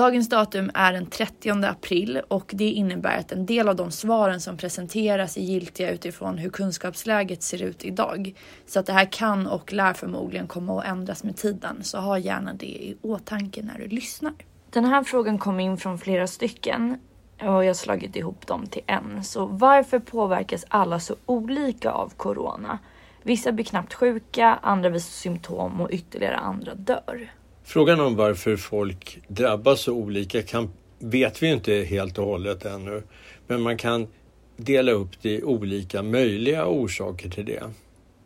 Dagens datum är den 30 april och det innebär att en del av de svaren som presenteras är giltiga utifrån hur kunskapsläget ser ut idag. Så att det här kan och lär förmodligen komma att ändras med tiden, så ha gärna det i åtanke när du lyssnar. Den här frågan kom in från flera stycken och jag har slagit ihop dem till en. Så varför påverkas alla så olika av corona? Vissa blir knappt sjuka, andra visar symptom och ytterligare andra dör. Frågan om varför folk drabbas så olika kan, vet vi inte helt och hållet ännu. Men man kan dela upp det i olika möjliga orsaker till det.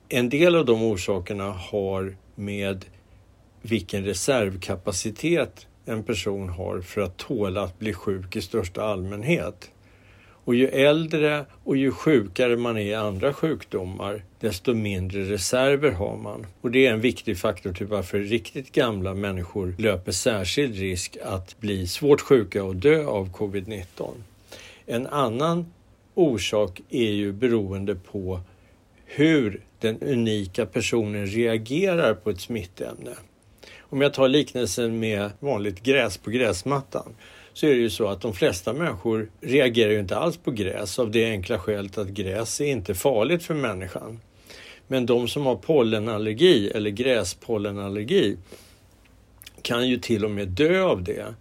En del av de orsakerna har med vilken reservkapacitet en person har för att tåla att bli sjuk i största allmänhet. Och ju äldre och ju sjukare man är i andra sjukdomar, desto mindre reserver har man. Och det är en viktig faktor till varför riktigt gamla människor löper särskild risk att bli svårt sjuka och dö av covid-19. En annan orsak är ju beroende på hur den unika personen reagerar på ett smittämne. Om jag tar liknelsen med vanligt gräs på gräsmattan så är det ju så att de flesta människor reagerar ju inte alls på gräs av det enkla skälet att gräs är inte farligt för människan. Men de som har pollenallergi eller gräspollenallergi kan ju till och med dö av det.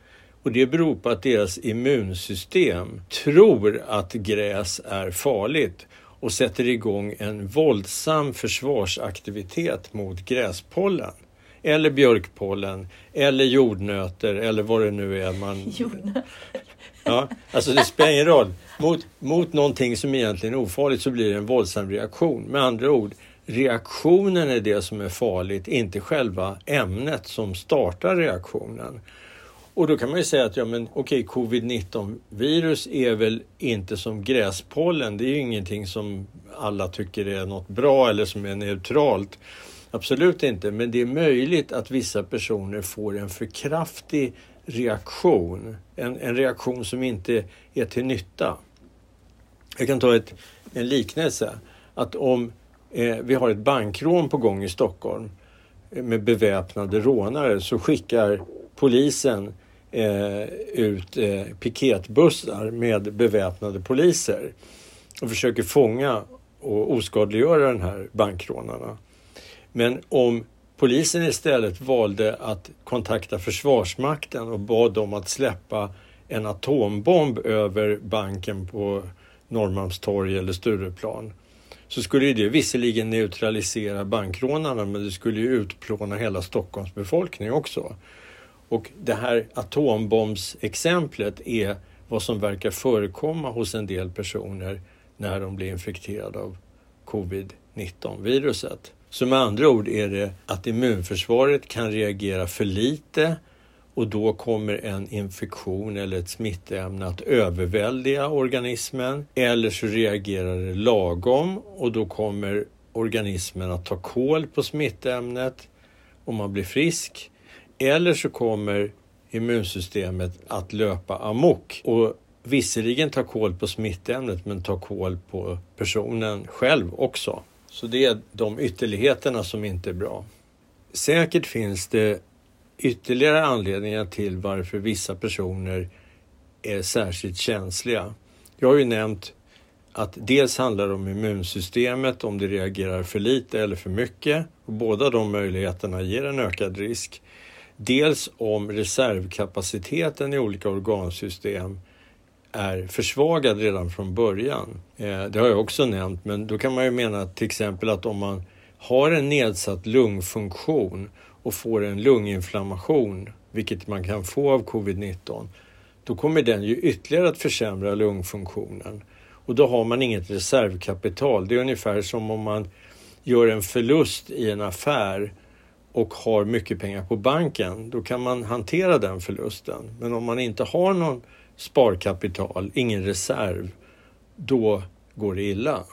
Och det beror på att deras immunsystem tror att gräs är farligt och sätter igång en våldsam försvarsaktivitet mot gräspollen eller björkpollen eller jordnötter eller vad det nu är man... Jordnötter? Ja, alltså det spelar ingen roll. Mot, mot någonting som egentligen är ofarligt så blir det en våldsam reaktion. Med andra ord, reaktionen är det som är farligt, inte själva ämnet som startar reaktionen. Och då kan man ju säga att ja men okej, okay, covid-19 virus är väl inte som gräspollen. Det är ju ingenting som alla tycker är något bra eller som är neutralt. Absolut inte, men det är möjligt att vissa personer får en för kraftig reaktion. En, en reaktion som inte är till nytta. Jag kan ta ett, en liknelse. Att om eh, vi har ett bankrån på gång i Stockholm eh, med beväpnade rånare så skickar polisen eh, ut eh, piketbussar med beväpnade poliser och försöker fånga och oskadliggöra den här bankrånarna. Men om polisen istället valde att kontakta Försvarsmakten och bad dem att släppa en atombomb över banken på Norrmalmstorg eller Stureplan så skulle det visserligen neutralisera bankrånarna men det skulle ju utplåna hela Stockholms befolkning också. Och det här atombombsexemplet är vad som verkar förekomma hos en del personer när de blir infekterade av covid-19-viruset. Så med andra ord är det att immunförsvaret kan reagera för lite och då kommer en infektion eller ett smittämne att överväldiga organismen. Eller så reagerar det lagom och då kommer organismen att ta koll på smittämnet och man blir frisk. Eller så kommer immunsystemet att löpa amok och visserligen ta koll på smittämnet men ta koll på personen själv också. Så det är de ytterligheterna som inte är bra. Säkert finns det ytterligare anledningar till varför vissa personer är särskilt känsliga. Jag har ju nämnt att dels handlar det om immunsystemet, om det reagerar för lite eller för mycket. Och båda de möjligheterna ger en ökad risk. Dels om reservkapaciteten i olika organsystem är försvagad redan från början. Eh, det har jag också nämnt, men då kan man ju mena till exempel att om man har en nedsatt lungfunktion och får en lunginflammation, vilket man kan få av covid-19, då kommer den ju ytterligare att försämra lungfunktionen. Och då har man inget reservkapital. Det är ungefär som om man gör en förlust i en affär och har mycket pengar på banken. Då kan man hantera den förlusten. Men om man inte har någon sparkapital, ingen reserv, då går det illa.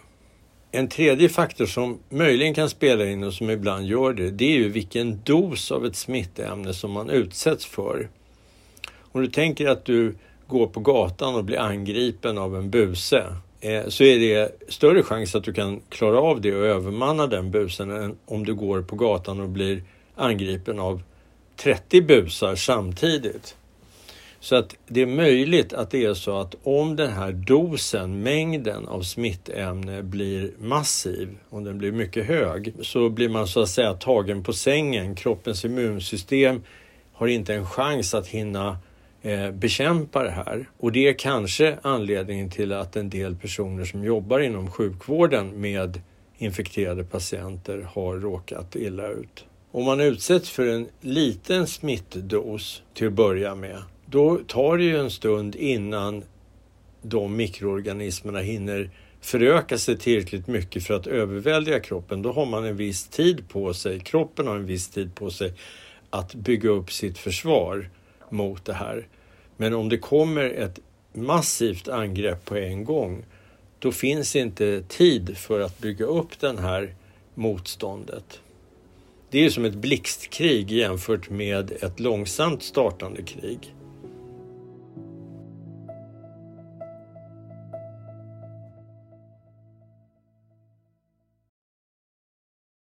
En tredje faktor som möjligen kan spela in och som ibland gör det, det är ju vilken dos av ett smittämne som man utsätts för. Om du tänker att du går på gatan och blir angripen av en buse eh, så är det större chans att du kan klara av det och övermanna den busen än om du går på gatan och blir angripen av 30 busar samtidigt. Så att det är möjligt att det är så att om den här dosen, mängden av smittämne blir massiv, om den blir mycket hög, så blir man så att säga tagen på sängen. Kroppens immunsystem har inte en chans att hinna eh, bekämpa det här. Och det är kanske anledningen till att en del personer som jobbar inom sjukvården med infekterade patienter har råkat illa ut. Om man utsätts för en liten smittdos till att börja med, då tar det ju en stund innan de mikroorganismerna hinner föröka sig tillräckligt mycket för att överväldiga kroppen. Då har man en viss tid på sig, kroppen har en viss tid på sig att bygga upp sitt försvar mot det här. Men om det kommer ett massivt angrepp på en gång, då finns inte tid för att bygga upp det här motståndet. Det är som ett blixtkrig jämfört med ett långsamt startande krig.